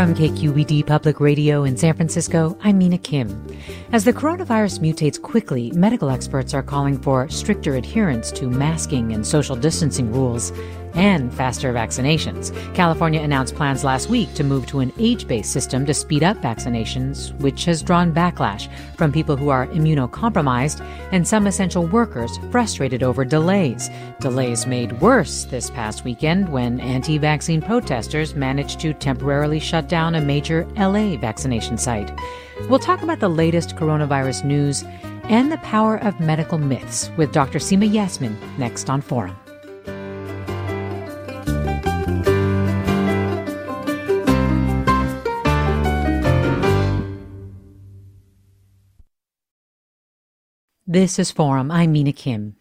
From KQED Public Radio in San Francisco, I'm Mina Kim. As the coronavirus mutates quickly, medical experts are calling for stricter adherence to masking and social distancing rules and faster vaccinations. California announced plans last week to move to an age based system to speed up vaccinations, which has drawn backlash from people who are immunocompromised and some essential workers frustrated over delays. Delays made worse this past weekend when anti vaccine protesters managed to temporarily shut down a major LA vaccination site. We'll talk about the latest coronavirus news and the power of medical myths with Dr. Seema Yasmin next on Forum. This is Forum. I'm Mina Kim.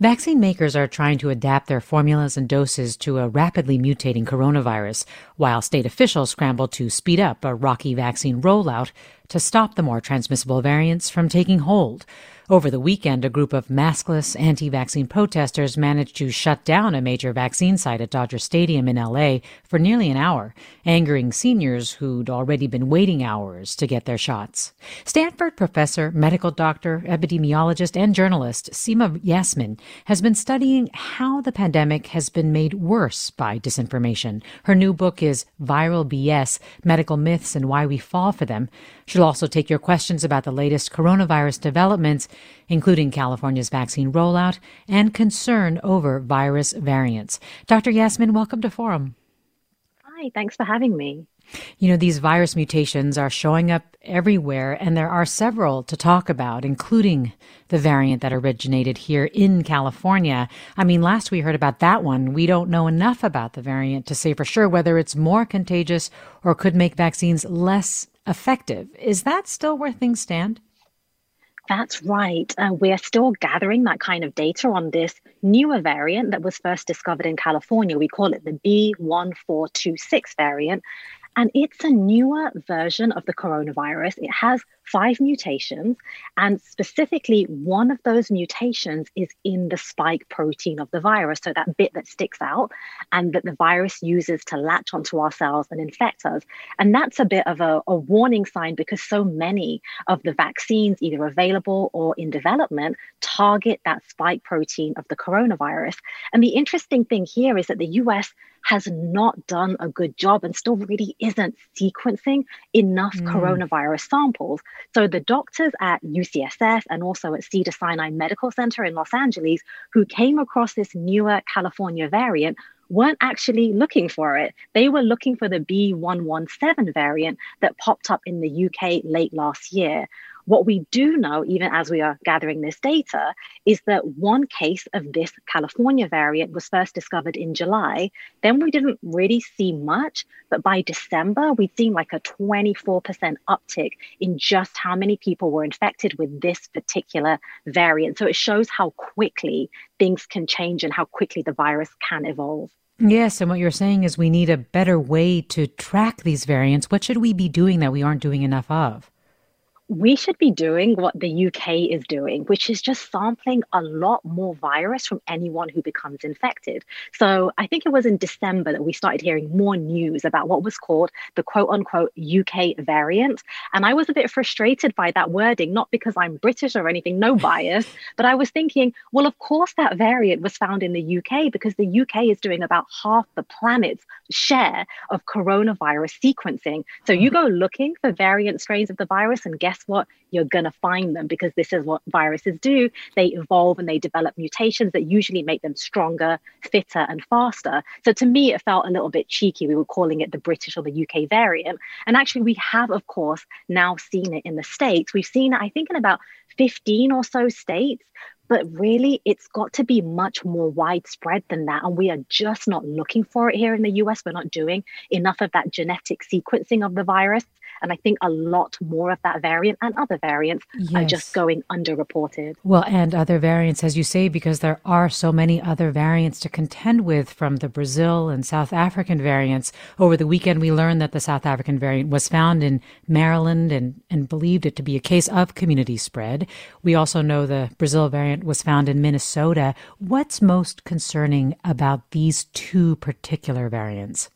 Vaccine makers are trying to adapt their formulas and doses to a rapidly mutating coronavirus, while state officials scramble to speed up a rocky vaccine rollout to stop the more transmissible variants from taking hold. Over the weekend, a group of maskless anti vaccine protesters managed to shut down a major vaccine site at Dodger Stadium in LA for nearly an hour, angering seniors who'd already been waiting hours to get their shots. Stanford professor, medical doctor, epidemiologist, and journalist Seema Yasmin has been studying how the pandemic has been made worse by disinformation. Her new book is Viral BS Medical Myths and Why We Fall for Them. She'll also take your questions about the latest coronavirus developments including California's vaccine rollout and concern over virus variants. Dr. Yasmin, welcome to Forum. Hi, thanks for having me. You know, these virus mutations are showing up everywhere, and there are several to talk about, including the variant that originated here in California. I mean, last we heard about that one. We don't know enough about the variant to say for sure whether it's more contagious or could make vaccines less effective. Is that still where things stand? That's right. Uh, we're still gathering that kind of data on this newer variant that was first discovered in California. We call it the B1426 variant. And it's a newer version of the coronavirus. It has five mutations. And specifically, one of those mutations is in the spike protein of the virus. So that bit that sticks out and that the virus uses to latch onto our cells and infect us. And that's a bit of a, a warning sign because so many of the vaccines, either available or in development, target that spike protein of the coronavirus. And the interesting thing here is that the US has not done a good job and still really isn't sequencing enough mm. coronavirus samples. So the doctors at UCSF and also at Cedar Sinai Medical Center in Los Angeles who came across this newer California variant weren't actually looking for it. They were looking for the B117 variant that popped up in the UK late last year. What we do know, even as we are gathering this data, is that one case of this California variant was first discovered in July. Then we didn't really see much, but by December, we'd seen like a 24% uptick in just how many people were infected with this particular variant. So it shows how quickly things can change and how quickly the virus can evolve. Yes, and what you're saying is we need a better way to track these variants. What should we be doing that we aren't doing enough of? We should be doing what the UK is doing, which is just sampling a lot more virus from anyone who becomes infected. So I think it was in December that we started hearing more news about what was called the quote unquote UK variant. And I was a bit frustrated by that wording, not because I'm British or anything, no bias, but I was thinking, well, of course that variant was found in the UK because the UK is doing about half the planet's share of coronavirus sequencing. So you mm-hmm. go looking for variant strains of the virus and guess guess what? You're going to find them because this is what viruses do. They evolve and they develop mutations that usually make them stronger, fitter, and faster. So to me, it felt a little bit cheeky. We were calling it the British or the UK variant. And actually, we have, of course, now seen it in the States. We've seen it, I think, in about 15 or so states. But really, it's got to be much more widespread than that. And we are just not looking for it here in the US. We're not doing enough of that genetic sequencing of the virus. And I think a lot more of that variant and other variants yes. are just going underreported. Well, and other variants, as you say, because there are so many other variants to contend with from the Brazil and South African variants. Over the weekend, we learned that the South African variant was found in Maryland and, and believed it to be a case of community spread. We also know the Brazil variant was found in Minnesota. What's most concerning about these two particular variants?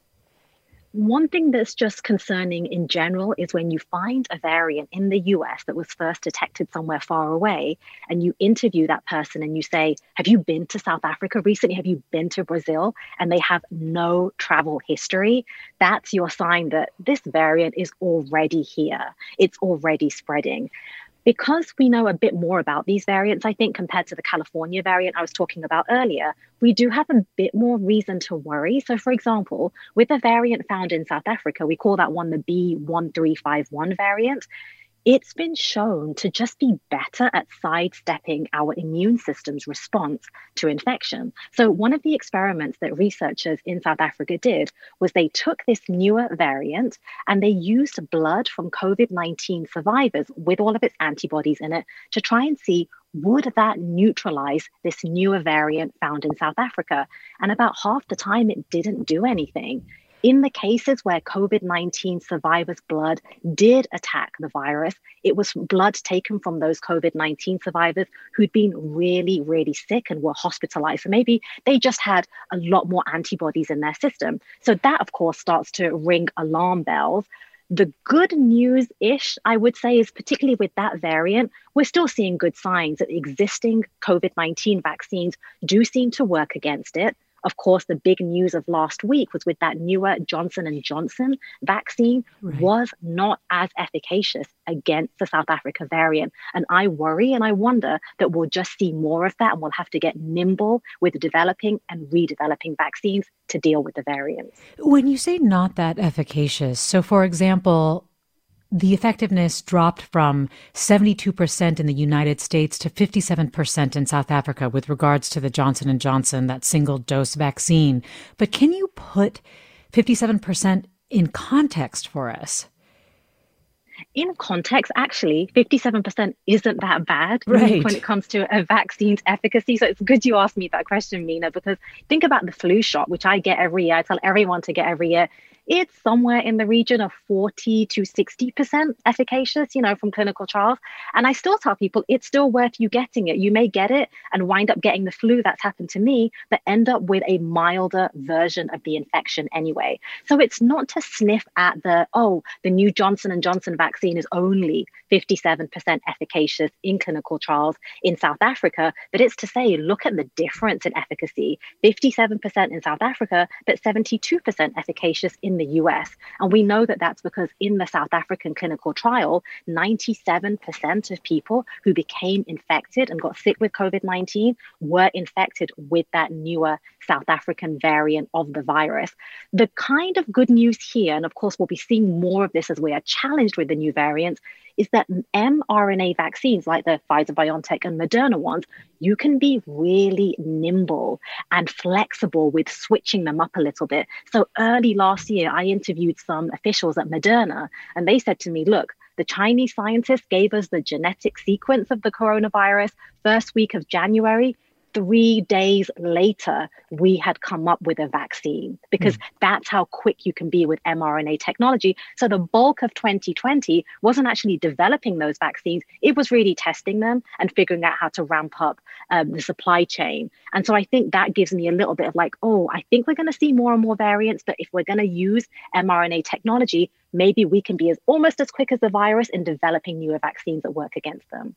One thing that's just concerning in general is when you find a variant in the US that was first detected somewhere far away, and you interview that person and you say, Have you been to South Africa recently? Have you been to Brazil? And they have no travel history. That's your sign that this variant is already here, it's already spreading because we know a bit more about these variants, I think, compared to the California variant I was talking about earlier, we do have a bit more reason to worry. So, for example, with the variant found in South Africa, we call that one the B1351 variant it's been shown to just be better at sidestepping our immune system's response to infection. So, one of the experiments that researchers in South Africa did was they took this newer variant and they used blood from COVID 19 survivors with all of its antibodies in it to try and see would that neutralize this newer variant found in South Africa? And about half the time, it didn't do anything. In the cases where COVID 19 survivors' blood did attack the virus, it was blood taken from those COVID 19 survivors who'd been really, really sick and were hospitalized. So maybe they just had a lot more antibodies in their system. So that, of course, starts to ring alarm bells. The good news ish, I would say, is particularly with that variant, we're still seeing good signs that existing COVID 19 vaccines do seem to work against it. Of course, the big news of last week was with that newer Johnson and Johnson vaccine right. was not as efficacious against the South Africa variant. And I worry and I wonder that we'll just see more of that and we'll have to get nimble with developing and redeveloping vaccines to deal with the variants. When you say not that efficacious, so for example, the effectiveness dropped from 72% in the United States to 57% in South Africa with regards to the Johnson & Johnson that single dose vaccine. But can you put 57% in context for us? in context, actually, 57% isn't that bad right. when it comes to a vaccine's efficacy. So it's good you asked me that question, Mina, because think about the flu shot, which I get every year. I tell everyone to get every year it's somewhere in the region of 40 to 60% efficacious, you know, from clinical trials. And I still tell people it's still worth you getting it. You may get it and wind up getting the flu that's happened to me, but end up with a milder version of the infection anyway. So it's not to sniff at the, oh, the new Johnson and Johnson vaccine is only 57% efficacious in clinical trials in South Africa, but it's to say, look at the difference in efficacy 57% in South Africa, but 72% efficacious in the US. And we know that that's because in the South African clinical trial, 97% of people who became infected and got sick with COVID 19 were infected with that newer South African variant of the virus. The kind of good news here, and of course, we'll be seeing more of this as we are challenged with the new variants, is that mRNA vaccines like the Pfizer BioNTech and Moderna ones, you can be really nimble and flexible with switching them up a little bit. So early last year, I interviewed some officials at Moderna, and they said to me, look, the Chinese scientists gave us the genetic sequence of the coronavirus first week of January three days later, we had come up with a vaccine because mm. that's how quick you can be with mRNA technology. So the bulk of 2020 wasn't actually developing those vaccines, it was really testing them and figuring out how to ramp up um, the supply chain. And so I think that gives me a little bit of like, oh, I think we're going to see more and more variants, but if we're going to use mRNA technology, maybe we can be as almost as quick as the virus in developing newer vaccines that work against them.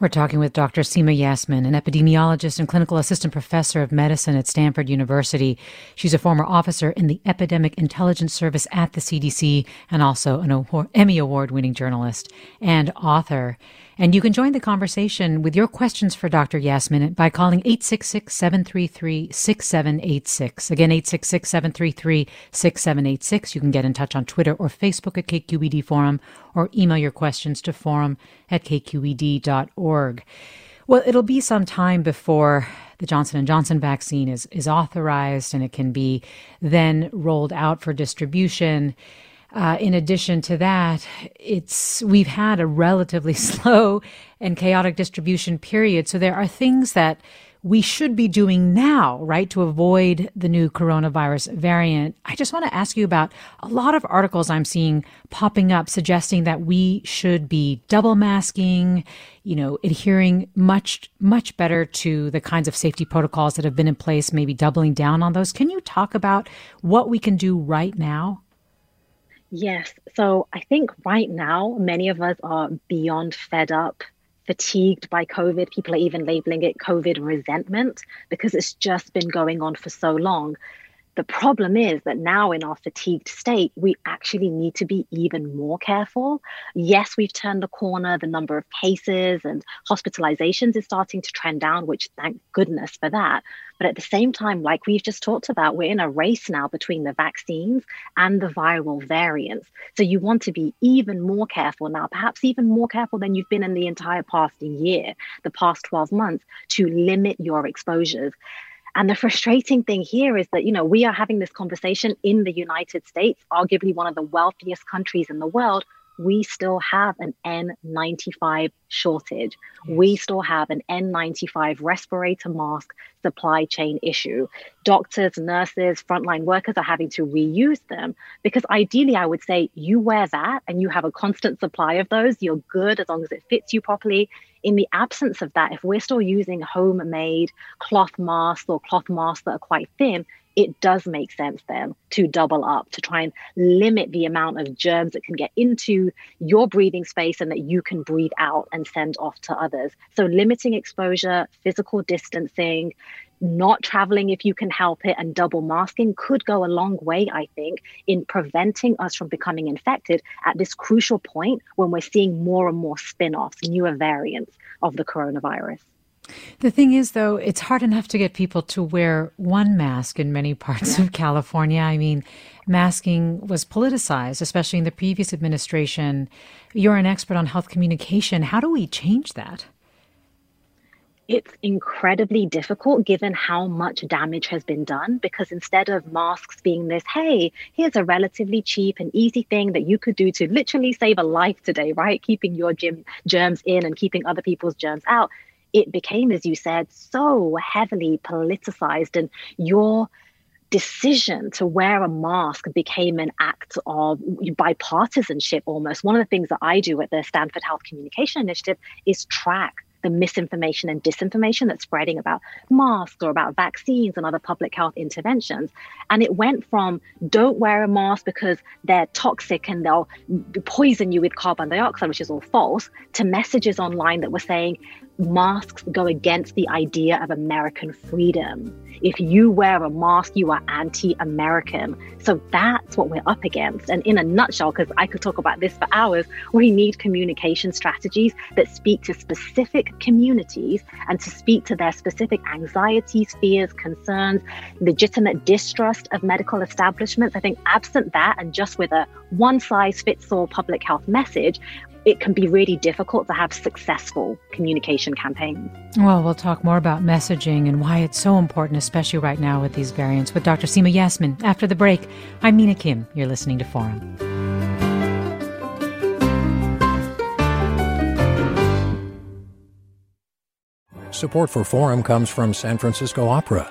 We're talking with Dr. Seema Yasmin, an epidemiologist and clinical assistant professor of medicine at Stanford University. She's a former officer in the Epidemic Intelligence Service at the CDC and also an Emmy Award winning journalist and author. And you can join the conversation with your questions for Dr. Yasmin by calling 866 733 6786. Again, 866 733 6786. You can get in touch on Twitter or Facebook at KQED Forum or email your questions to forum at kqed.org. Well, it'll be some time before the Johnson & Johnson vaccine is, is authorized and it can be then rolled out for distribution. Uh, in addition to that, it's we've had a relatively slow and chaotic distribution period. So there are things that we should be doing now, right, to avoid the new coronavirus variant. I just want to ask you about a lot of articles I'm seeing popping up suggesting that we should be double masking, you know, adhering much, much better to the kinds of safety protocols that have been in place, maybe doubling down on those. Can you talk about what we can do right now? Yes. So I think right now, many of us are beyond fed up, fatigued by COVID. People are even labeling it COVID resentment because it's just been going on for so long. The problem is that now, in our fatigued state, we actually need to be even more careful. Yes, we've turned the corner. The number of cases and hospitalizations is starting to trend down, which thank goodness for that. But at the same time, like we've just talked about, we're in a race now between the vaccines and the viral variants. So you want to be even more careful now, perhaps even more careful than you've been in the entire past year, the past 12 months, to limit your exposures. And the frustrating thing here is that, you know, we are having this conversation in the United States, arguably one of the wealthiest countries in the world, we still have an N95 shortage. We still have an N95 respirator mask supply chain issue. Doctors, nurses, frontline workers are having to reuse them because ideally, I would say you wear that and you have a constant supply of those. You're good as long as it fits you properly. In the absence of that, if we're still using homemade cloth masks or cloth masks that are quite thin, it does make sense then to double up to try and limit the amount of germs that can get into your breathing space and that you can breathe out and send off to others. So, limiting exposure, physical distancing, not traveling if you can help it, and double masking could go a long way, I think, in preventing us from becoming infected at this crucial point when we're seeing more and more spin offs, newer variants of the coronavirus. The thing is, though, it's hard enough to get people to wear one mask in many parts of California. I mean, masking was politicized, especially in the previous administration. You're an expert on health communication. How do we change that? It's incredibly difficult given how much damage has been done because instead of masks being this, hey, here's a relatively cheap and easy thing that you could do to literally save a life today, right? Keeping your gym germs in and keeping other people's germs out it became, as you said, so heavily politicized, and your decision to wear a mask became an act of bipartisanship almost. One of the things that I do at the Stanford Health Communication Initiative is track the misinformation and disinformation that's spreading about masks or about vaccines and other public health interventions. And it went from don't wear a mask because they're toxic and they'll poison you with carbon dioxide, which is all false, to messages online that were saying masks go against the idea of American freedom. If you wear a mask, you are anti American. So that's what we're up against. And in a nutshell, because I could talk about this for hours, we need communication strategies that speak to specific communities and to speak to their specific anxieties, fears, concerns, legitimate distrust of medical establishments. I think, absent that, and just with a one size fits all public health message, it can be really difficult to have successful communication campaigns. Well, we'll talk more about messaging and why it's so important, especially right now with these variants, with Dr. Seema Yasmin after the break. I'm Mina Kim. You're listening to Forum. Support for Forum comes from San Francisco Opera.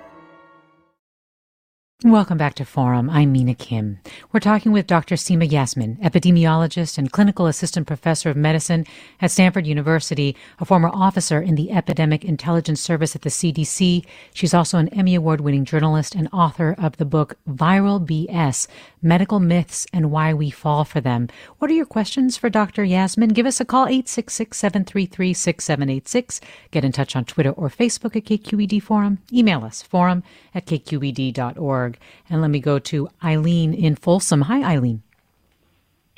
Welcome back to Forum. I'm Mina Kim. We're talking with Dr. Seema Yasmin, epidemiologist and clinical assistant professor of medicine at Stanford University, a former officer in the Epidemic Intelligence Service at the CDC. She's also an Emmy Award winning journalist and author of the book Viral BS Medical Myths and Why We Fall for Them. What are your questions for Dr. Yasmin? Give us a call 866 733 6786. Get in touch on Twitter or Facebook at KQED Forum. Email us forum at kqed.org. And let me go to Eileen in Folsom. Hi, Eileen.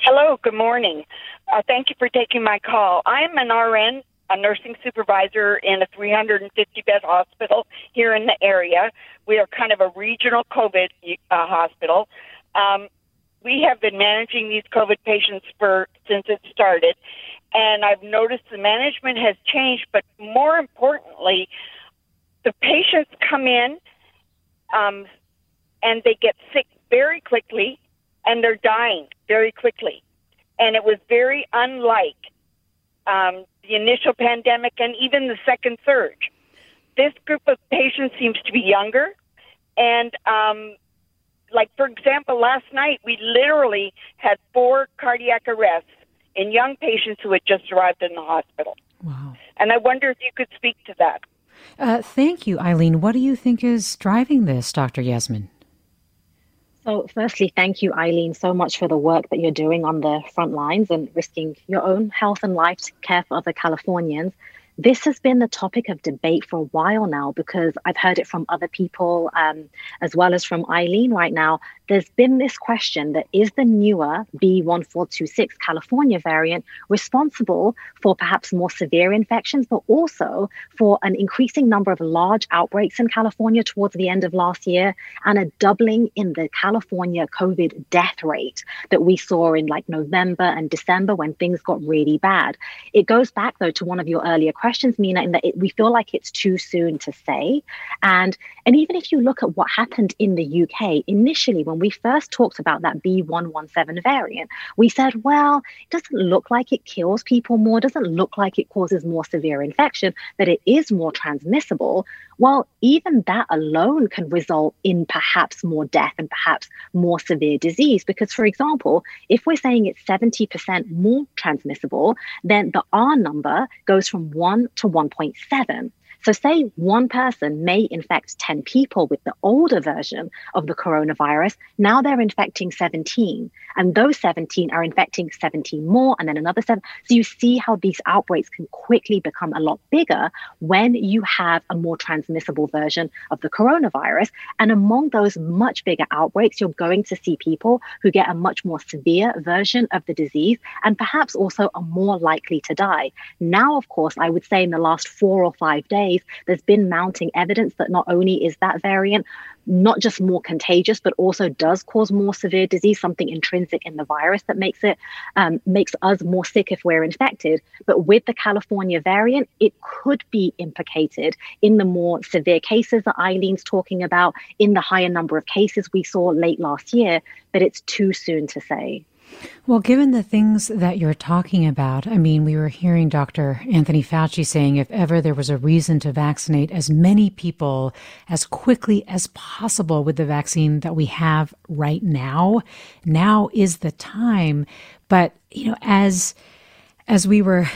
Hello, good morning. Uh, thank you for taking my call. I'm an RN, a nursing supervisor in a 350 bed hospital here in the area. We are kind of a regional COVID uh, hospital. Um, we have been managing these COVID patients for since it started, and I've noticed the management has changed. But more importantly, the patients come in um, and they get sick very quickly and they're dying very quickly. And it was very unlike um, the initial pandemic and even the second surge. This group of patients seems to be younger. And, um, like, for example, last night we literally had four cardiac arrests in young patients who had just arrived in the hospital. Wow. And I wonder if you could speak to that. Uh, thank you, Eileen. What do you think is driving this, Dr. Yasmin? So, firstly, thank you, Eileen, so much for the work that you're doing on the front lines and risking your own health and life to care for other Californians. This has been the topic of debate for a while now because I've heard it from other people um, as well as from Eileen right now. There's been this question that is the newer B1426 California variant responsible for perhaps more severe infections, but also for an increasing number of large outbreaks in California towards the end of last year and a doubling in the California COVID death rate that we saw in like November and December when things got really bad. It goes back though to one of your earlier questions, Mina, in that it, we feel like it's too soon to say. And and even if you look at what happened in the UK initially, when we first talked about that B117 variant, we said, well, it doesn't look like it kills people more, doesn't look like it causes more severe infection, that it is more transmissible. Well, even that alone can result in perhaps more death and perhaps more severe disease. Because, for example, if we're saying it's 70% more transmissible, then the R number goes from 1 to 1.7. So, say one person may infect 10 people with the older version of the coronavirus. Now they're infecting 17, and those 17 are infecting 17 more, and then another seven. So, you see how these outbreaks can quickly become a lot bigger when you have a more transmissible version of the coronavirus. And among those much bigger outbreaks, you're going to see people who get a much more severe version of the disease and perhaps also are more likely to die. Now, of course, I would say in the last four or five days, there's been mounting evidence that not only is that variant not just more contagious, but also does cause more severe disease, something intrinsic in the virus that makes it um, makes us more sick if we're infected. But with the California variant, it could be implicated in the more severe cases that Eileen's talking about, in the higher number of cases we saw late last year. But it's too soon to say. Well, given the things that you're talking about, I mean, we were hearing Dr. Anthony Fauci saying if ever there was a reason to vaccinate as many people as quickly as possible with the vaccine that we have right now, now is the time. But, you know, as as we were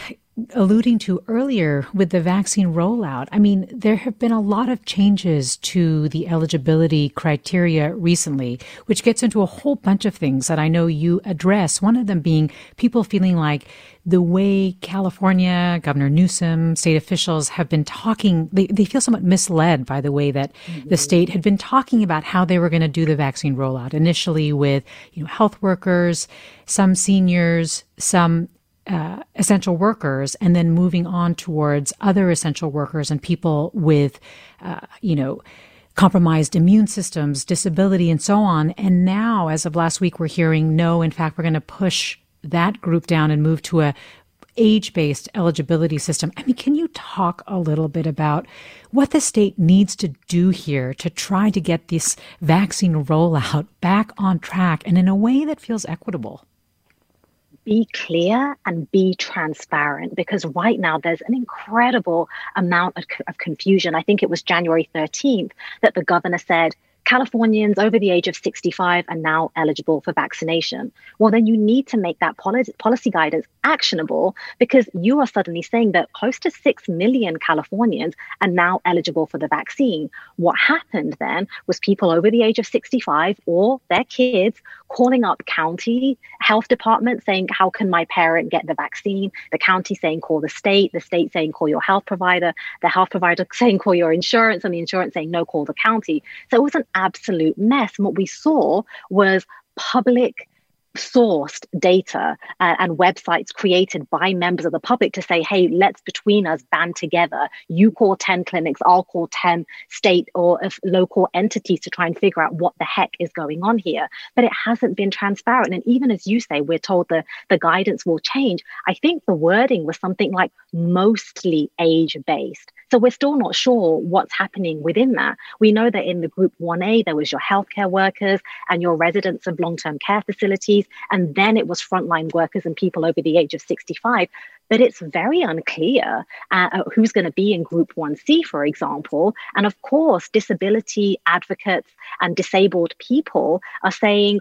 alluding to earlier with the vaccine rollout, I mean, there have been a lot of changes to the eligibility criteria recently, which gets into a whole bunch of things that I know you address. One of them being people feeling like the way California, Governor Newsom, state officials have been talking, they, they feel somewhat misled by the way that mm-hmm. the state had been talking about how they were going to do the vaccine rollout initially with, you know, health workers, some seniors, some uh, essential workers and then moving on towards other essential workers and people with, uh, you know, compromised immune systems, disability, and so on. And now, as of last week, we're hearing no, in fact, we're going to push that group down and move to a age based eligibility system. I mean, can you talk a little bit about what the state needs to do here to try to get this vaccine rollout back on track and in a way that feels equitable? Be clear and be transparent because right now there's an incredible amount of, of, confusion. I think it was January 13th that the governor said Californians over the age of 65 are now eligible for vaccination. Well, then you need to make that policy, policy guidance actionable because you are suddenly saying that close to 6 million Californians are now eligible for the vaccine. What happened then was people over the age of 65 or their kids calling up county health departments saying, How can my parent get the vaccine? The county saying, Call the state, the state saying, Call your health provider, the health provider saying, Call your insurance, and the insurance saying, No, call the county. So it was an absolute mess. And what we saw was public sourced data uh, and websites created by members of the public to say, hey, let's between us band together. You call 10 clinics, I'll call 10 state or local entities to try and figure out what the heck is going on here. But it hasn't been transparent. And even as you say, we're told the, the guidance will change. I think the wording was something like mostly age based. So we're still not sure what's happening within that. We know that in the group 1A, there was your healthcare workers and your residents of long term care facilities. And then it was frontline workers and people over the age of 65. But it's very unclear uh, uh who's going to be in Group 1C, for example. And of course, disability advocates and disabled people are saying,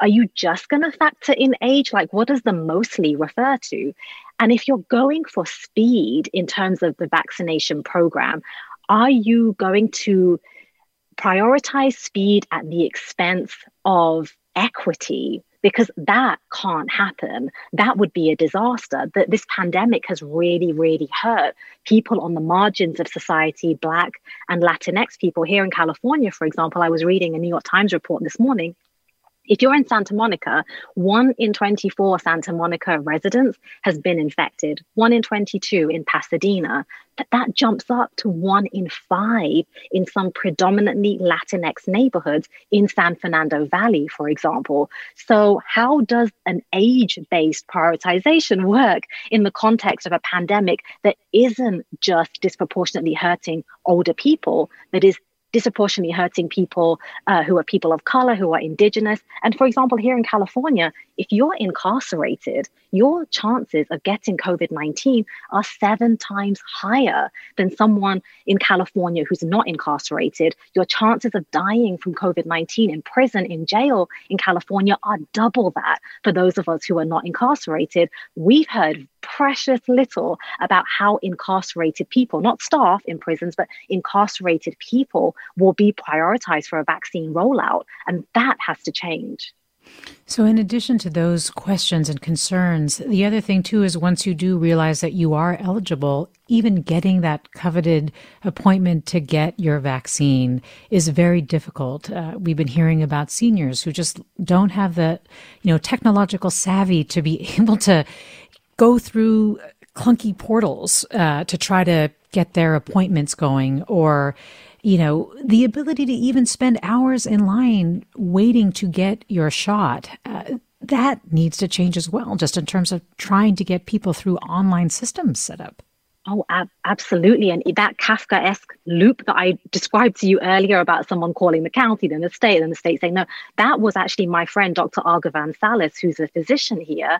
are you just going to factor in age? Like, what does the mostly refer to? And if you're going for speed in terms of the vaccination program, are you going to prioritize speed at the expense of equity? Because that can't happen. That would be a disaster. That this pandemic has really, really hurt people on the margins of society, Black and Latinx people. Here in California, for example, I was reading a New York Times report this morning if you're in Santa Monica, one in 24 Santa Monica residents has been infected, one in 22 in Pasadena. But that jumps up to one in five in some predominantly Latinx neighborhoods in San Fernando Valley, for example. So, how does an age based prioritization work in the context of a pandemic that isn't just disproportionately hurting older people, that is disproportionately hurting people uh, who are people of color, who are indigenous. And for example, here in California, if you're incarcerated, your chances of getting COVID 19 are seven times higher than someone in California who's not incarcerated. Your chances of dying from COVID 19 in prison, in jail in California are double that for those of us who are not incarcerated. We've heard precious little about how incarcerated people, not staff in prisons, but incarcerated people will be prioritized for a vaccine rollout. And that has to change. So, in addition to those questions and concerns, the other thing too is once you do realize that you are eligible, even getting that coveted appointment to get your vaccine is very difficult. Uh, we've been hearing about seniors who just don't have the, you know, technological savvy to be able to go through clunky portals uh, to try to get their appointments going or you know the ability to even spend hours in line waiting to get your shot uh, that needs to change as well just in terms of trying to get people through online systems set up Oh, ab- absolutely. And that Kafka esque loop that I described to you earlier about someone calling the county, then the state, then the state saying no, that was actually my friend, Dr. Arghavan Salles, who's a physician here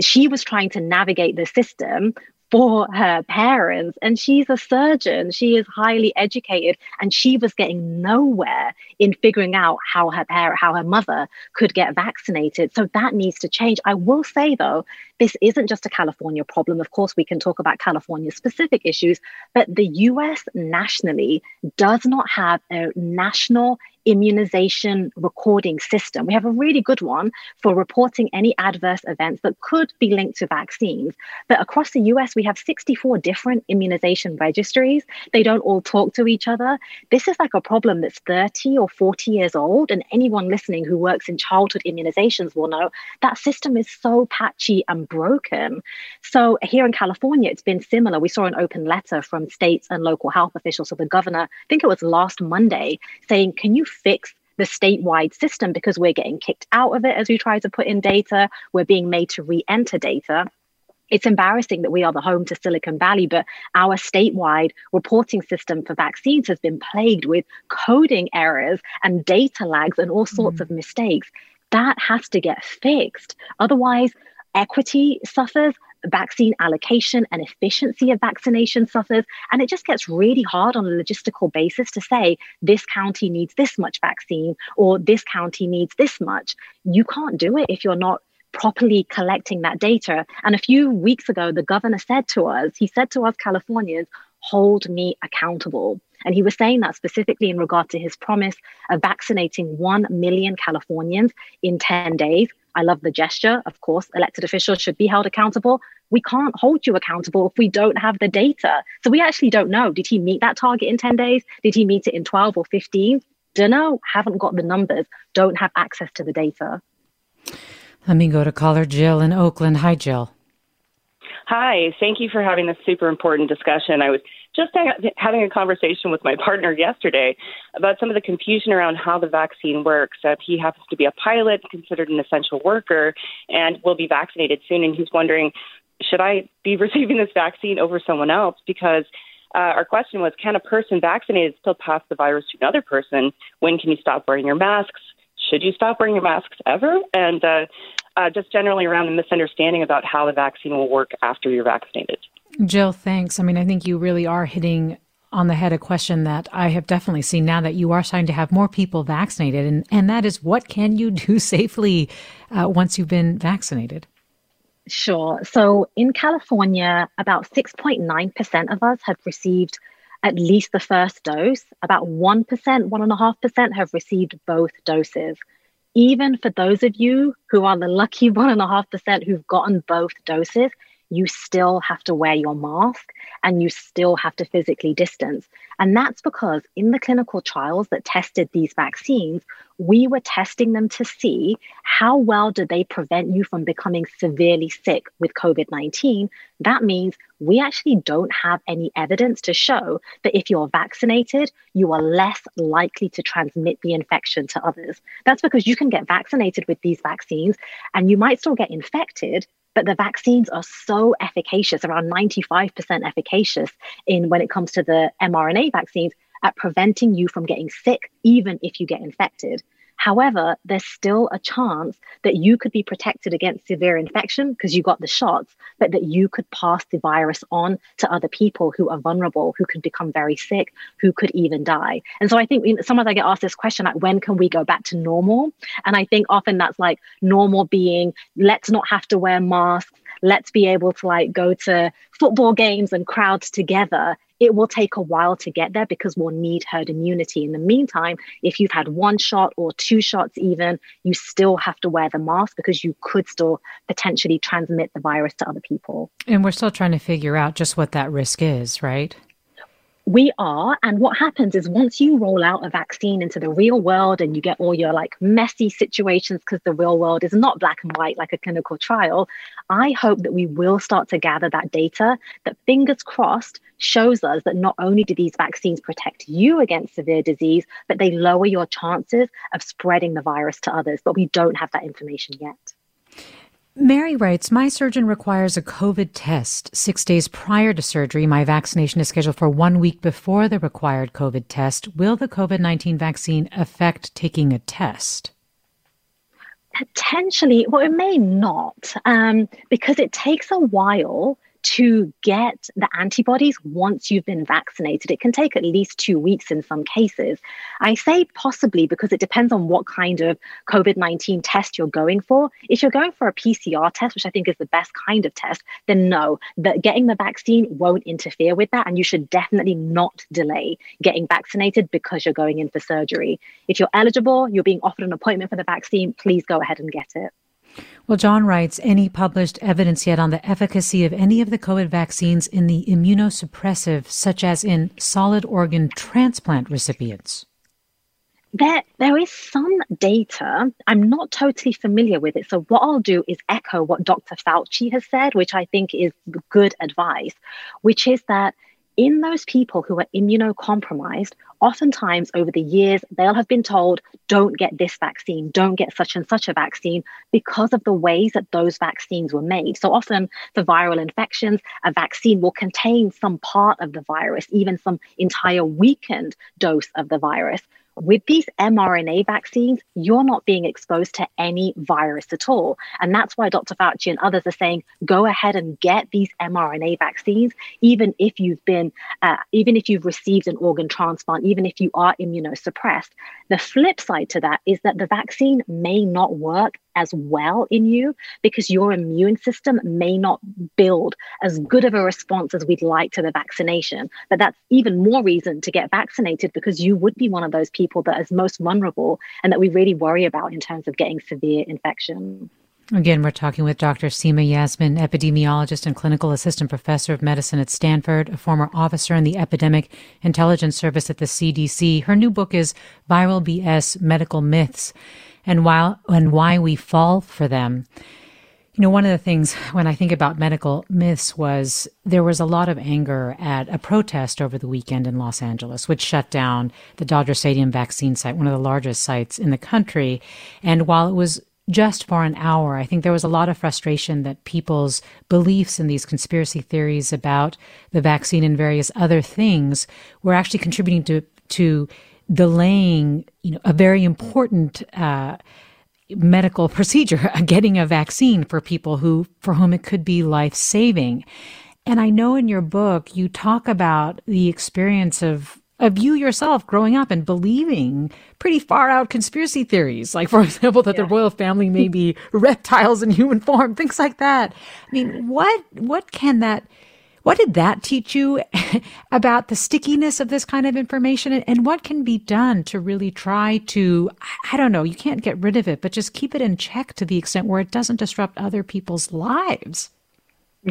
she was trying to navigate the system for her parents. And she's a surgeon. She is highly educated. And she was getting nowhere in figuring out how her parent, how her mother could get vaccinated. So that needs to change. I will say though, this isn't just a California problem. Of course, we can talk about California specific issues, but the US nationally does not have a national immunization recording system. We have a really good one for reporting any adverse events that could be linked to vaccines. But across the US, we have 64 different immunization registries. They don't all talk to each other. This is like a problem that's 30 or 40 years old. And anyone listening who works in childhood immunizations will know that system is so patchy and broken. So here in California, it's been similar. We saw an open letter from states and local health officials. So the governor, I think it was last Monday, saying, Can you fix the statewide system because we're getting kicked out of it as we try to put in data. We're being made to re enter data. It's embarrassing that we are the home to Silicon Valley, but our statewide reporting system for vaccines has been plagued with coding errors and data lags and all sorts mm. of mistakes. That has to get fixed. Otherwise, equity suffers, vaccine allocation and efficiency of vaccination suffers. And it just gets really hard on a logistical basis to say this county needs this much vaccine or this county needs this much. You can't do it if you're not properly collecting that data. And a few weeks ago, the governor said to us, he said to us Californians, hold me accountable. And he was saying that specifically in regard to his promise of vaccinating 1 million Californians in 10 days. I love the gesture. Of course, elected officials should be held accountable. We can't hold you accountable if we don't have the data. So we actually don't know. Did he meet that target in 10 days? Did he meet it in 12 or 15? Don't know. Haven't got the numbers. Don't have access to the data. Let me go to caller Jill in Oakland. Hi, Jill. Hi. Thank you for having this super important discussion. I was just having a conversation with my partner yesterday about some of the confusion around how the vaccine works. Uh, he happens to be a pilot, considered an essential worker, and will be vaccinated soon. And he's wondering, should I be receiving this vaccine over someone else? Because uh, our question was, can a person vaccinated still pass the virus to another person? When can you stop wearing your masks? Should you stop wearing your masks ever? And uh, uh, just generally around the misunderstanding about how the vaccine will work after you're vaccinated. Jill, thanks. I mean, I think you really are hitting on the head a question that I have definitely seen now that you are starting to have more people vaccinated, and, and that is what can you do safely uh, once you've been vaccinated? Sure. So in California, about 6.9% of us have received at least the first dose. About 1%, 1.5% have received both doses. Even for those of you who are the lucky 1.5% who've gotten both doses, you still have to wear your mask and you still have to physically distance. And that's because in the clinical trials that tested these vaccines, we were testing them to see how well do they prevent you from becoming severely sick with COVID 19. That means we actually don't have any evidence to show that if you're vaccinated, you are less likely to transmit the infection to others. That's because you can get vaccinated with these vaccines and you might still get infected, but the vaccines are so efficacious, around 95% efficacious in when it comes to the mRNA vaccines at preventing you from getting sick, even if you get infected. However, there's still a chance that you could be protected against severe infection because you got the shots, but that you could pass the virus on to other people who are vulnerable, who could become very sick, who could even die. And so I think sometimes I get asked this question like, when can we go back to normal? And I think often that's like normal being, let's not have to wear masks let's be able to like go to football games and crowds together it will take a while to get there because we'll need herd immunity. In the meantime, if you've had one shot or two shots, even, you still have to wear the mask because you could still potentially transmit the virus to other people. And we're still trying to figure out just what that risk is, right? We are. And what happens is once you roll out a vaccine into the real world and you get all your like messy situations because the real world is not black and white like a clinical trial, I hope that we will start to gather that data that fingers crossed shows us that not only do these vaccines protect you against severe disease, but they lower your chances of spreading the virus to others. But we don't have that information yet. Mary writes, My surgeon requires a COVID test six days prior to surgery. My vaccination is scheduled for one week before the required COVID test. Will the COVID 19 vaccine affect taking a test? Potentially, well, it may not, um, because it takes a while to get the antibodies once you've been vaccinated. It can take at least two weeks in some cases. I say possibly because it depends on what kind of COVID 19 test you're going for. If you're going for a PCR test, which I think is the best kind of test, then no, that getting the vaccine won't interfere with that. And you should definitely not delay getting vaccinated because you're going in for surgery. If you're eligible, you're being offered an appointment for the vaccine, please go ahead and get it. Well, John writes any published evidence yet on the efficacy of any of the COVID vaccines in the immunosuppressive, such as in solid organ transplant recipients? There, there is some data. I'm not totally familiar with it. So, what I'll do is echo what Dr. Fauci has said, which I think is good advice, which is that in those people who are immunocompromised, oftentimes over the years, they'll have been told, don't get this vaccine, don't get such and such a vaccine because of the ways that those vaccines were made. So often for viral infections, a vaccine will contain some part of the virus, even some entire weakened dose of the virus. With these mRNA vaccines, you're not being exposed to any virus at all. And that's why Dr. Fauci and others are saying go ahead and get these mRNA vaccines, even if you've been, uh, even if you've received an organ transplant, even if you are immunosuppressed. The flip side to that is that the vaccine may not work as well in you because your immune system may not build as good of a response as we'd like to the vaccination. But that's even more reason to get vaccinated because you would be one of those people that is most vulnerable and that we really worry about in terms of getting severe infection. Again, we're talking with Dr. Seema Yasmin, epidemiologist and clinical assistant professor of medicine at Stanford, a former officer in the Epidemic Intelligence Service at the CDC. Her new book is Viral BS Medical Myths and while and why we fall for them. You know, one of the things when I think about medical myths was there was a lot of anger at a protest over the weekend in Los Angeles, which shut down the Dodger Stadium vaccine site, one of the largest sites in the country. And while it was just for an hour, I think there was a lot of frustration that people's beliefs in these conspiracy theories about the vaccine and various other things were actually contributing to to delaying, you know, a very important uh, medical procedure, getting a vaccine for people who for whom it could be life saving. And I know in your book you talk about the experience of of you yourself growing up and believing pretty far out conspiracy theories, like for example that yeah. the royal family may be reptiles in human form, things like that. I mean, what what can that what did that teach you about the stickiness of this kind of information and what can be done to really try to, I don't know, you can't get rid of it, but just keep it in check to the extent where it doesn't disrupt other people's lives?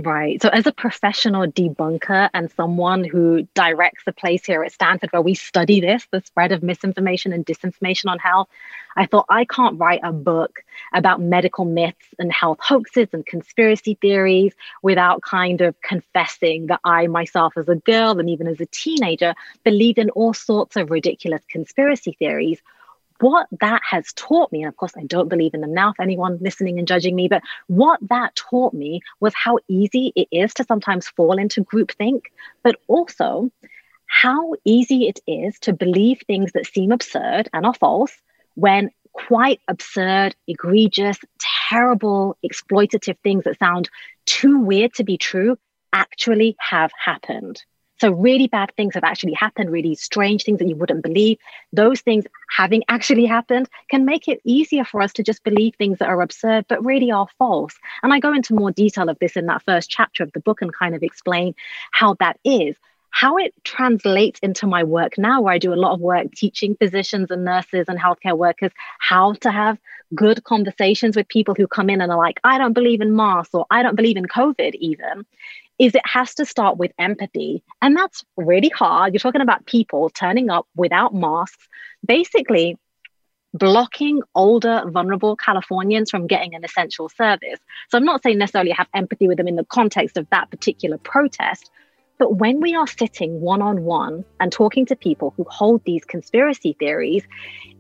Right. So, as a professional debunker and someone who directs the place here at Stanford where we study this, the spread of misinformation and disinformation on health, I thought I can't write a book about medical myths and health hoaxes and conspiracy theories without kind of confessing that I myself, as a girl and even as a teenager, believed in all sorts of ridiculous conspiracy theories what that has taught me, and of course, I don't believe in them now, if anyone listening and judging me, but what that taught me was how easy it is to sometimes fall into groupthink, but also how easy it is to believe things that seem absurd and are false when quite absurd, egregious, terrible, exploitative things that sound too weird to be true actually have happened. So, really bad things have actually happened, really strange things that you wouldn't believe. Those things having actually happened can make it easier for us to just believe things that are absurd, but really are false. And I go into more detail of this in that first chapter of the book and kind of explain how that is. How it translates into my work now, where I do a lot of work teaching physicians and nurses and healthcare workers how to have good conversations with people who come in and are like, I don't believe in masks or I don't believe in COVID, even, is it has to start with empathy. And that's really hard. You're talking about people turning up without masks, basically blocking older, vulnerable Californians from getting an essential service. So I'm not saying necessarily have empathy with them in the context of that particular protest, but when we are sitting one on one and talking to people who hold these conspiracy theories,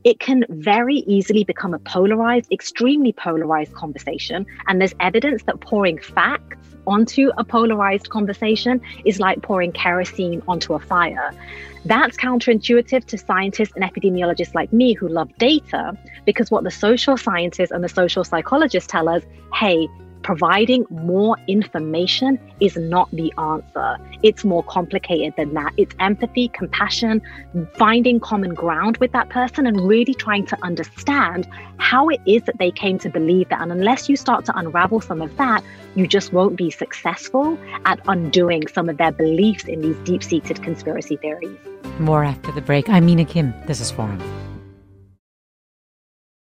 it can very easily become a polarized, extremely polarized conversation. And there's evidence that pouring facts onto a polarized conversation is like pouring kerosene onto a fire. That's counterintuitive to scientists and epidemiologists like me who love data, because what the social scientists and the social psychologists tell us hey, providing more information is not the answer. It's more complicated than that. It's empathy, compassion, finding common ground with that person and really trying to understand how it is that they came to believe that. And unless you start to unravel some of that, you just won't be successful at undoing some of their beliefs in these deep seated conspiracy theories. More after the break. I'm Mina Kim. This is Forum.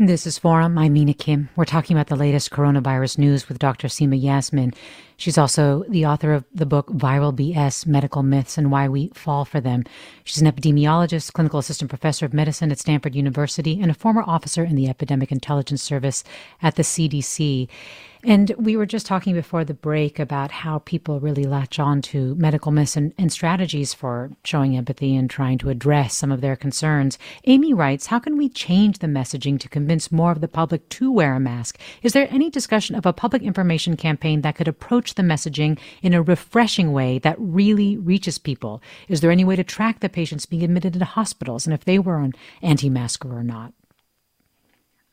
This is Forum. I'm Mina Kim. We're talking about the latest coronavirus news with Dr. Seema Yasmin. She's also the author of the book Viral BS Medical Myths and Why We Fall for Them. She's an epidemiologist, clinical assistant professor of medicine at Stanford University, and a former officer in the Epidemic Intelligence Service at the CDC. And we were just talking before the break about how people really latch on to medical myths and, and, strategies for showing empathy and trying to address some of their concerns. Amy writes, How can we change the messaging to convince more of the public to wear a mask? Is there any discussion of a public information campaign that could approach the messaging in a refreshing way that really reaches people? Is there any way to track the patients being admitted into hospitals and if they were on anti masker or not?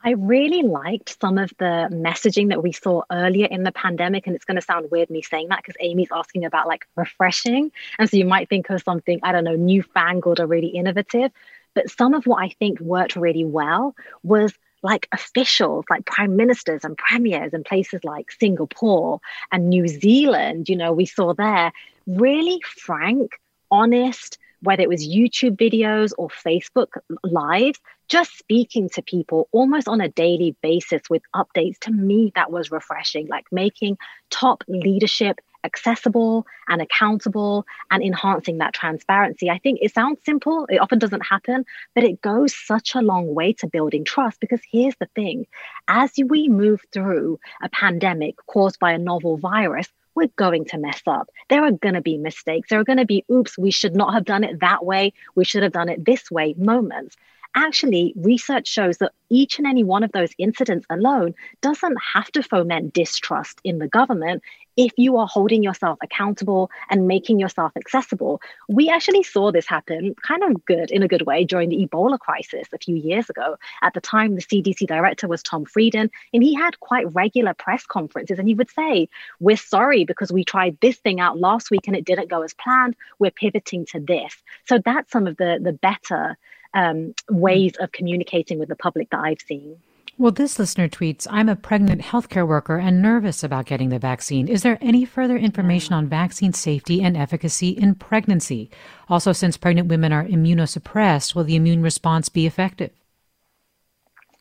I really liked some of the messaging that we saw earlier in the pandemic. And it's going to sound weird me saying that because Amy's asking about like refreshing. And so you might think of something, I don't know, newfangled or really innovative. But some of what I think worked really well was like officials, like prime ministers and premiers in places like Singapore and New Zealand, you know, we saw there really frank, honest, whether it was YouTube videos or Facebook lives, just speaking to people almost on a daily basis with updates, to me, that was refreshing, like making top leadership accessible and accountable and enhancing that transparency. I think it sounds simple, it often doesn't happen, but it goes such a long way to building trust because here's the thing as we move through a pandemic caused by a novel virus, we're going to mess up. There are going to be mistakes. There are going to be, oops, we should not have done it that way. We should have done it this way moments. Actually, research shows that each and any one of those incidents alone doesn't have to foment distrust in the government if you are holding yourself accountable and making yourself accessible. We actually saw this happen kind of good in a good way during the Ebola crisis a few years ago. At the time, the CDC director was Tom Frieden, and he had quite regular press conferences. And he would say, We're sorry because we tried this thing out last week and it didn't go as planned. We're pivoting to this. So that's some of the, the better um, ways of communicating with the public that I've seen. Well, this listener tweets I'm a pregnant healthcare worker and nervous about getting the vaccine. Is there any further information on vaccine safety and efficacy in pregnancy? Also, since pregnant women are immunosuppressed, will the immune response be effective?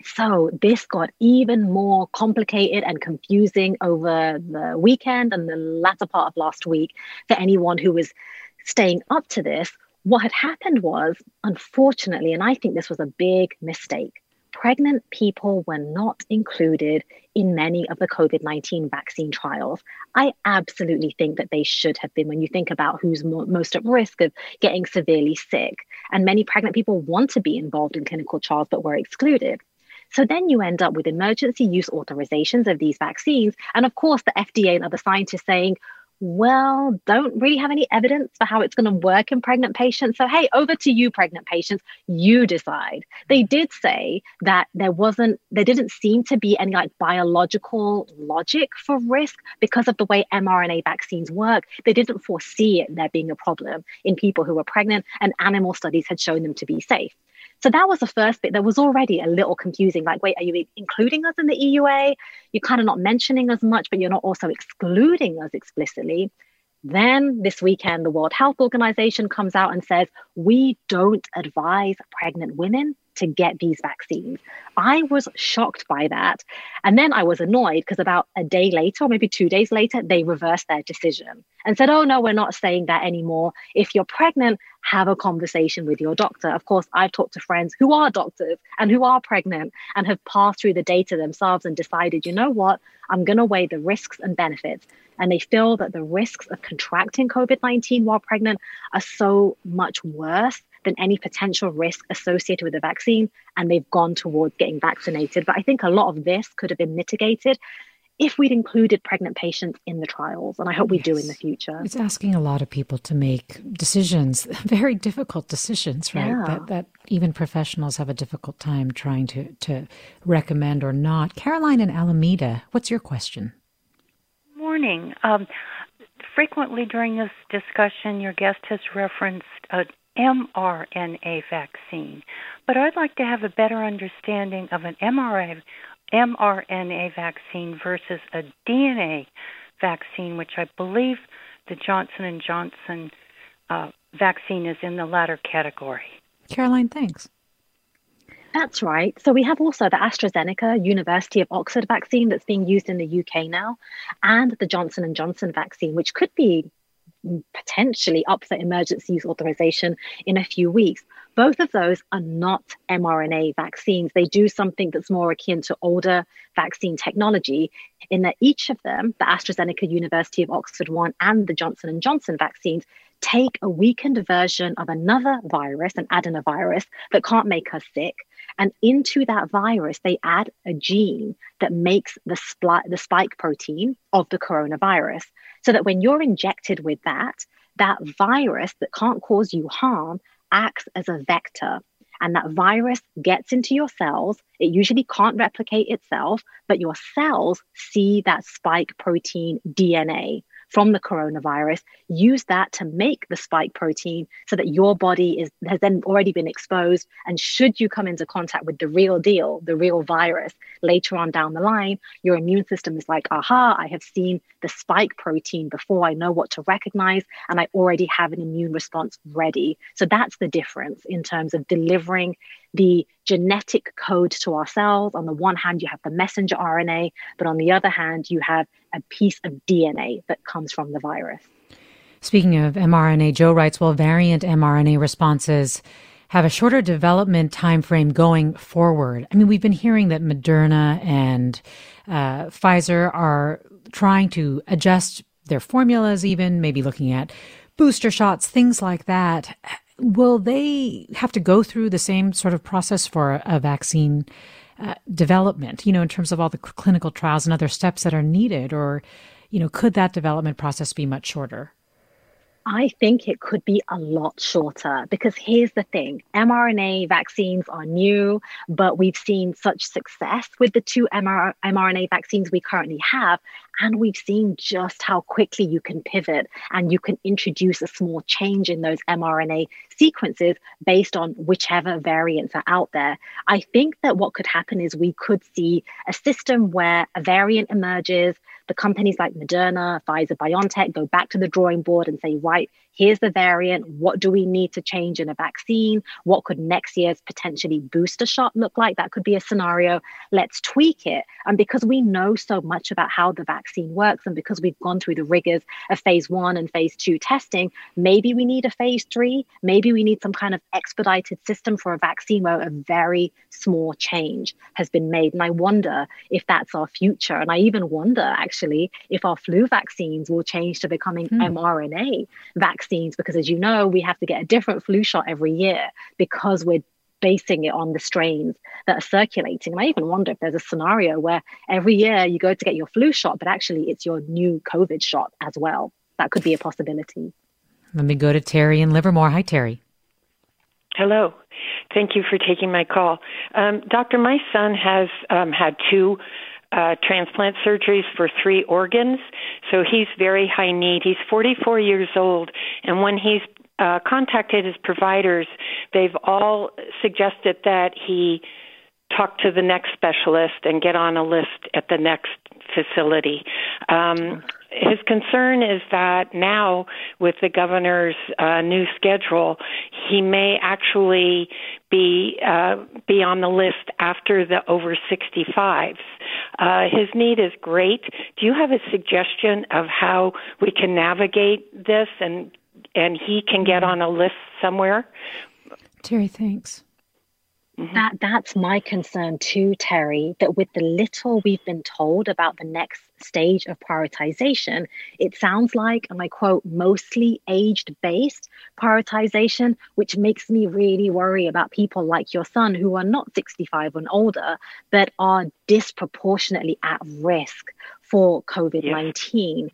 So, this got even more complicated and confusing over the weekend and the latter part of last week for anyone who was staying up to this. What had happened was, unfortunately, and I think this was a big mistake, pregnant people were not included in many of the COVID 19 vaccine trials. I absolutely think that they should have been when you think about who's mo- most at risk of getting severely sick. And many pregnant people want to be involved in clinical trials but were excluded. So then you end up with emergency use authorizations of these vaccines. And of course, the FDA and other scientists saying, well, don't really have any evidence for how it's going to work in pregnant patients. So, hey, over to you, pregnant patients, you decide. They did say that there wasn't, there didn't seem to be any like biological logic for risk because of the way mRNA vaccines work. They didn't foresee it there being a problem in people who were pregnant, and animal studies had shown them to be safe. So that was the first bit that was already a little confusing. Like, wait, are you including us in the EUA? You're kind of not mentioning as much, but you're not also excluding us explicitly. Then this weekend, the World Health Organization comes out and says, we don't advise pregnant women to get these vaccines. I was shocked by that. And then I was annoyed because about a day later, or maybe two days later, they reversed their decision and said, oh, no, we're not saying that anymore. If you're pregnant, have a conversation with your doctor. Of course, I've talked to friends who are doctors and who are pregnant and have passed through the data themselves and decided, you know what, I'm going to weigh the risks and benefits. And they feel that the risks of contracting COVID 19 while pregnant are so much worse than any potential risk associated with the vaccine. And they've gone towards getting vaccinated. But I think a lot of this could have been mitigated if we'd included pregnant patients in the trials, and I hope we yes. do in the future. It's asking a lot of people to make decisions, very difficult decisions, right? Yeah. That that even professionals have a difficult time trying to to recommend or not. Caroline and Alameda, what's your question? Morning. Um, frequently during this discussion, your guest has referenced a mRNA vaccine, but I'd like to have a better understanding of an mRNA mRNA vaccine versus a DNA vaccine, which I believe the Johnson and Johnson uh, vaccine is in the latter category. Caroline, thanks. That's right. So we have also the AstraZeneca University of Oxford vaccine that's being used in the UK now, and the Johnson and Johnson vaccine, which could be potentially up for emergency use authorization in a few weeks. Both of those are not mRNA vaccines. They do something that's more akin to older vaccine technology in that each of them, the AstraZeneca University of Oxford one and the Johnson & Johnson vaccines, take a weakened version of another virus, an adenovirus that can't make us sick, and into that virus, they add a gene that makes the, the spike protein of the coronavirus. So that when you're injected with that, that virus that can't cause you harm acts as a vector. And that virus gets into your cells. It usually can't replicate itself, but your cells see that spike protein DNA from the coronavirus, use that to make the spike protein so that your body is has then already been exposed. And should you come into contact with the real deal, the real virus later on down the line, your immune system is like, aha, I have seen the spike protein before. I know what to recognize, and I already have an immune response ready. So that's the difference in terms of delivering the genetic code to our cells. On the one hand, you have the messenger RNA, but on the other hand, you have a piece of DNA that comes from the virus. Speaking of mRNA, Joe writes, well, variant mRNA responses have a shorter development time frame going forward. I mean, we've been hearing that Moderna and uh, Pfizer are trying to adjust their formulas, even maybe looking at booster shots, things like that will they have to go through the same sort of process for a vaccine uh, development, you know, in terms of all the clinical trials and other steps that are needed? Or, you know, could that development process be much shorter? I think it could be a lot shorter because here's the thing mRNA vaccines are new, but we've seen such success with the two mRNA vaccines we currently have. And we've seen just how quickly you can pivot and you can introduce a small change in those mRNA sequences based on whichever variants are out there. I think that what could happen is we could see a system where a variant emerges, the companies like Moderna, Pfizer, BioNTech go back to the drawing board and say, right, here's the variant. What do we need to change in a vaccine? What could next year's potentially booster shot look like? That could be a scenario. Let's tweak it. And because we know so much about how the vaccine works, and because we've gone through the rigors of phase one and phase two testing, maybe we need a phase three. Maybe we need some kind of expedited system for a vaccine where a very small change has been made. And I wonder if that's our future. And I even wonder actually if our flu vaccines will change to becoming mm. mRNA vaccines because, as you know, we have to get a different flu shot every year because we're basing it on the strains that are circulating. And I even wonder if there's a scenario where every year you go to get your flu shot, but actually it's your new COVID shot as well. That could be a possibility. Let me go to Terry in Livermore. Hi, Terry. Hello. Thank you for taking my call. Um, doctor, my son has um, had two uh, transplant surgeries for three organs. So he's very high need. He's 44 years old, and when he's uh, contacted his providers, they've all suggested that he talk to the next specialist and get on a list at the next facility. Um, his concern is that now, with the governor's uh, new schedule, he may actually be uh, be on the list after the over 65s. Uh, his need is great. Do you have a suggestion of how we can navigate this and and he can get on a list somewhere? Terry, thanks. Mm-hmm. That that's my concern too, Terry. That with the little we've been told about the next stage of prioritization, it sounds like, and I quote, mostly aged based prioritization, which makes me really worry about people like your son who are not 65 and older, but are disproportionately at risk for COVID-19. Yes.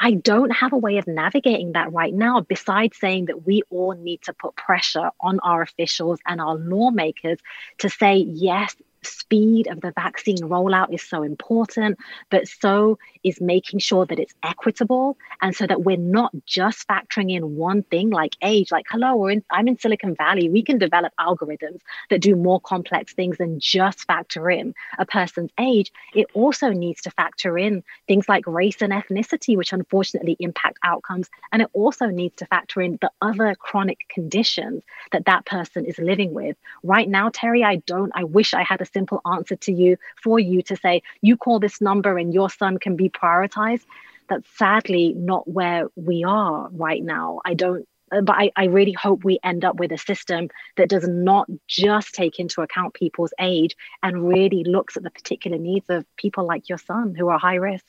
I don't have a way of navigating that right now, besides saying that we all need to put pressure on our officials and our lawmakers to say, yes, speed of the vaccine rollout is so important, but so is making sure that it's equitable and so that we're not just factoring in one thing like age. Like, hello, in, I'm in Silicon Valley. We can develop algorithms that do more complex things than just factor in a person's age. It also needs to factor in things like race and ethnicity, which unfortunately impact outcomes. And it also needs to factor in the other chronic conditions that that person is living with. Right now, Terry, I don't, I wish I had a simple answer to you for you to say, you call this number and your son can be prioritized. That's sadly not where we are right now. I don't uh, but I, I, really hope we end up with a system that does not just take into account people's age and really looks at the particular needs of people like your son who are high risk.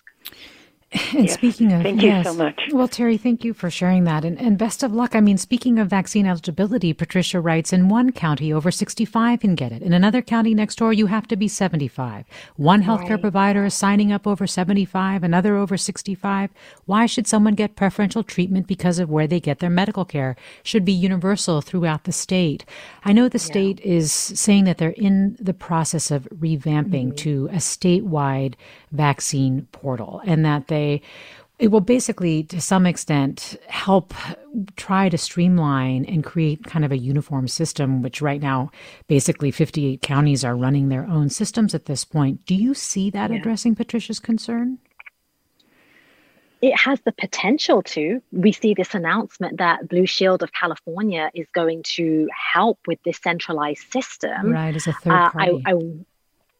And yes. speaking of, thank yes, you so much. Well, Terry, thank you for sharing that, and, and best of luck. I mean, speaking of vaccine eligibility, Patricia writes, in one county, over 65 can get it. In another county next door, you have to be 75. One healthcare right. provider is signing up over 75, another over 65. Why should someone get preferential treatment because of where they get their medical care? Should be universal throughout the state. I know the yeah. state is saying that they're in the process of revamping mm-hmm. to a statewide vaccine portal, and that they they it will basically, to some extent, help try to streamline and create kind of a uniform system, which right now, basically 58 counties are running their own systems at this point. Do you see that yeah. addressing Patricia's concern? It has the potential to. We see this announcement that Blue Shield of California is going to help with this centralized system. Right, as a third party. Uh, I, I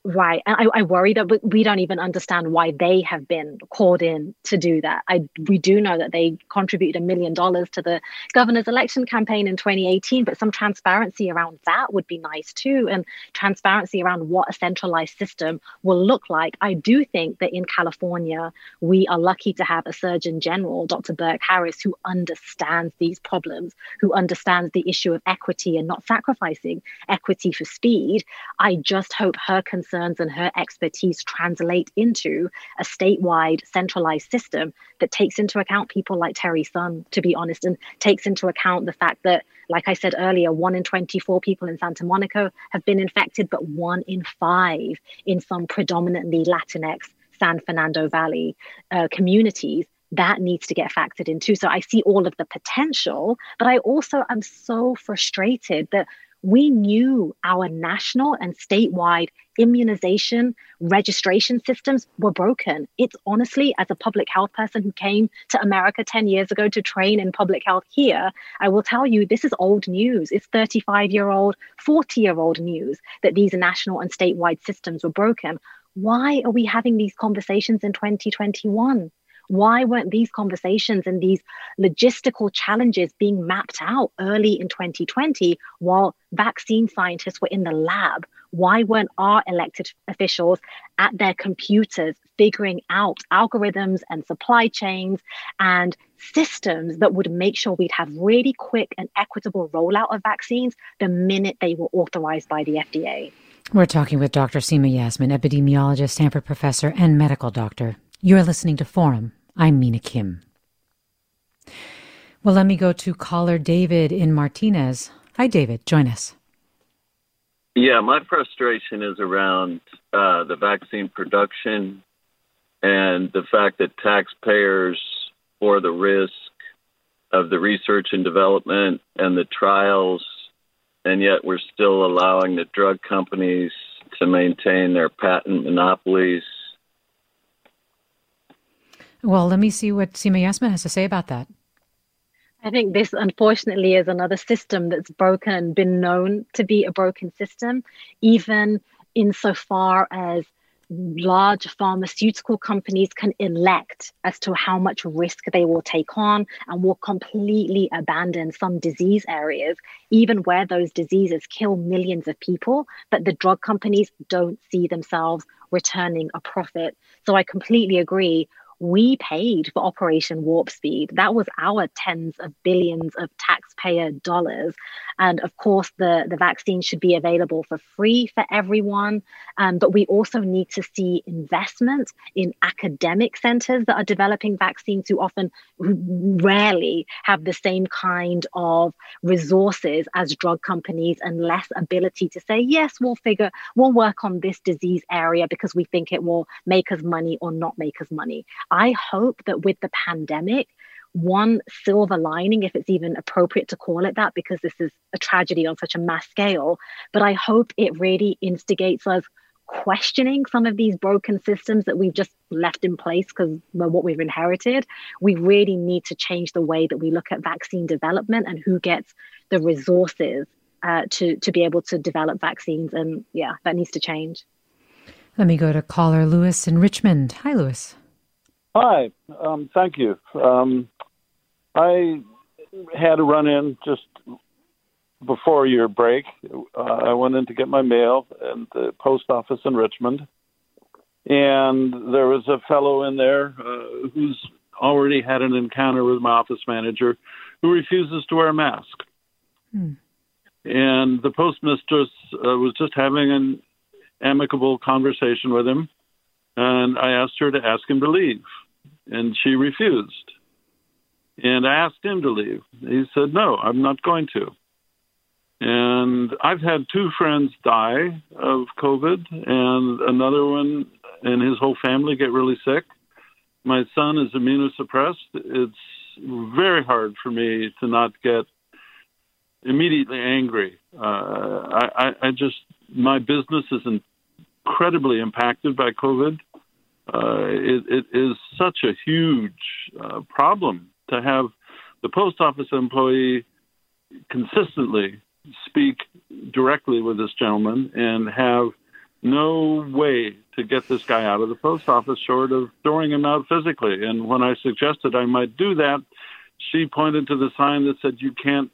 Right. And I, I worry that we don't even understand why they have been called in to do that. I we do know that they contributed a million dollars to the governor's election campaign in 2018, but some transparency around that would be nice too. And transparency around what a centralized system will look like. I do think that in California, we are lucky to have a Surgeon General, Dr. Burke Harris, who understands these problems, who understands the issue of equity and not sacrificing equity for speed. I just hope her concern concerns and her expertise translate into a statewide centralized system that takes into account people like Terry son, to be honest, and takes into account the fact that, like I said earlier, one in 24 people in Santa Monica have been infected, but one in five in some predominantly Latinx San Fernando Valley uh, communities that needs to get factored in too. So I see all of the potential, but I also am so frustrated that we knew our national and statewide immunization registration systems were broken. It's honestly, as a public health person who came to America 10 years ago to train in public health here, I will tell you this is old news. It's 35 year old, 40 year old news that these national and statewide systems were broken. Why are we having these conversations in 2021? Why weren't these conversations and these logistical challenges being mapped out early in 2020 while vaccine scientists were in the lab? Why weren't our elected officials at their computers figuring out algorithms and supply chains and systems that would make sure we'd have really quick and equitable rollout of vaccines the minute they were authorized by the FDA? We're talking with Dr. Seema Yasmin, epidemiologist, Stanford professor, and medical doctor. You're listening to Forum. I'm Mina Kim. Well, let me go to caller David in Martinez. Hi, David. Join us. Yeah, my frustration is around uh, the vaccine production and the fact that taxpayers for the risk of the research and development and the trials, and yet we're still allowing the drug companies to maintain their patent monopolies Well, let me see what Seema Yasmin has to say about that. I think this, unfortunately, is another system that's broken been known to be a broken system, even insofar as large pharmaceutical companies can elect as to how much risk they will take on and will completely abandon some disease areas, even where those diseases kill millions of people, but the drug companies don't see themselves returning a profit. So I completely agree we paid for Operation Warp Speed. That was our tens of billions of taxpayer dollars. And of course, the, the vaccine should be available for free for everyone. Um, but we also need to see investment in academic centers that are developing vaccines who often rarely have the same kind of resources as drug companies and less ability to say, yes, we'll figure, we'll work on this disease area because we think it will make us money or not make us money. I hope that with the pandemic, one silver lining, if it's even appropriate to call it that, because this is a tragedy on such a mass scale, but I hope it really instigates us questioning some of these broken systems that we've just left in place because what we've inherited. We really need to change the way that we look at vaccine development and who gets the resources uh, to to be able to develop vaccines. And yeah, that needs to change. Let me go to caller Lewis in Richmond. Hi, Lewis. Hi, um, thank you. Um, I had a run in just before your break. Uh, I went in to get my mail at the post office in Richmond, and there was a fellow in there uh, who's already had an encounter with my office manager who refuses to wear a mask. Hmm. And the postmistress uh, was just having an amicable conversation with him and I asked her to ask him to leave, and she refused. And I asked him to leave. He said, No, I'm not going to. And I've had two friends die of COVID, and another one and his whole family get really sick. My son is immunosuppressed. It's very hard for me to not get immediately angry. Uh, I, I, I just, my business is incredibly impacted by COVID uh, it, it is such a huge uh, problem to have the post office employee consistently speak directly with this gentleman and have no way to get this guy out of the post office short of throwing him out physically. And when I suggested I might do that, she pointed to the sign that said, You can't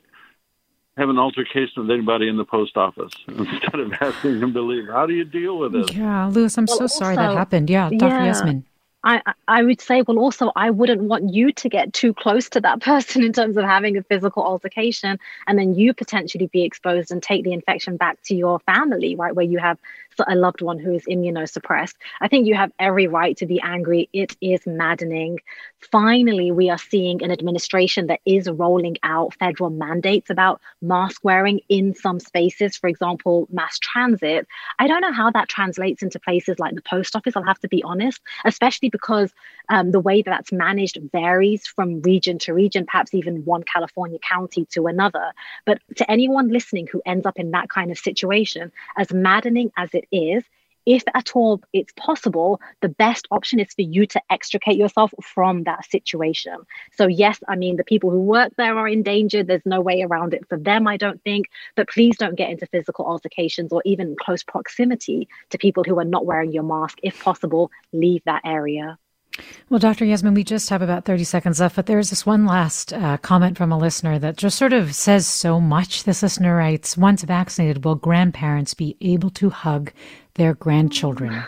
have an altercation with anybody in the post office instead of asking them to leave. How do you deal with it? Yeah, Lewis, I'm well, so also, sorry that happened. Yeah, Dr. Yeah. Yasmin. I, I would say, well, also, I wouldn't want you to get too close to that person in terms of having a physical altercation and then you potentially be exposed and take the infection back to your family, right? Where you have a loved one who is immunosuppressed. I think you have every right to be angry. It is maddening. Finally, we are seeing an administration that is rolling out federal mandates about mask wearing in some spaces, for example, mass transit. I don't know how that translates into places like the post office, I'll have to be honest, especially because um, the way that that's managed varies from region to region, perhaps even one California county to another. But to anyone listening who ends up in that kind of situation, as maddening as it is, if at all it's possible, the best option is for you to extricate yourself from that situation. So, yes, I mean, the people who work there are in danger. There's no way around it for them, I don't think. But please don't get into physical altercations or even close proximity to people who are not wearing your mask. If possible, leave that area. Well, Dr. Yasmin, we just have about 30 seconds left, but there's this one last uh, comment from a listener that just sort of says so much. This listener writes Once vaccinated, will grandparents be able to hug their grandchildren?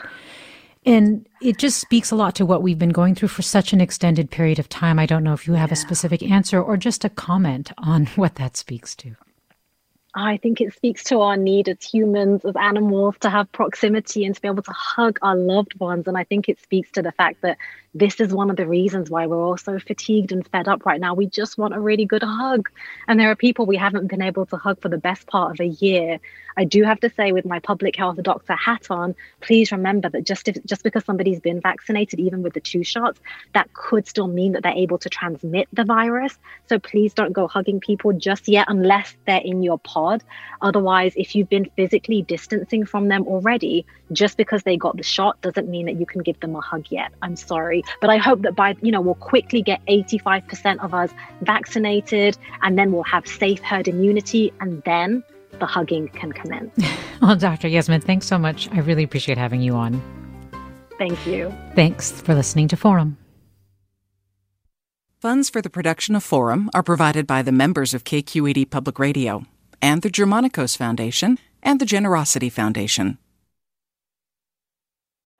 And it just speaks a lot to what we've been going through for such an extended period of time. I don't know if you have yeah. a specific answer or just a comment on what that speaks to. I think it speaks to our need as humans, as animals, to have proximity and to be able to hug our loved ones. And I think it speaks to the fact that this is one of the reasons why we're all so fatigued and fed up right now. We just want a really good hug. And there are people we haven't been able to hug for the best part of a year. I do have to say, with my public health doctor hat on, please remember that just if, just because somebody's been vaccinated, even with the two shots, that could still mean that they're able to transmit the virus. So please don't go hugging people just yet unless they're in your pod Otherwise, if you've been physically distancing from them already, just because they got the shot doesn't mean that you can give them a hug yet. I'm sorry. But I hope that by, you know, we'll quickly get 85% of us vaccinated and then we'll have safe herd immunity and then the hugging can commence. well, Dr. Yasmin, thanks so much. I really appreciate having you on. Thank you. Thanks for listening to Forum. Funds for the production of Forum are provided by the members of KQED Public Radio and the Germanacos Foundation and the Generosity Foundation.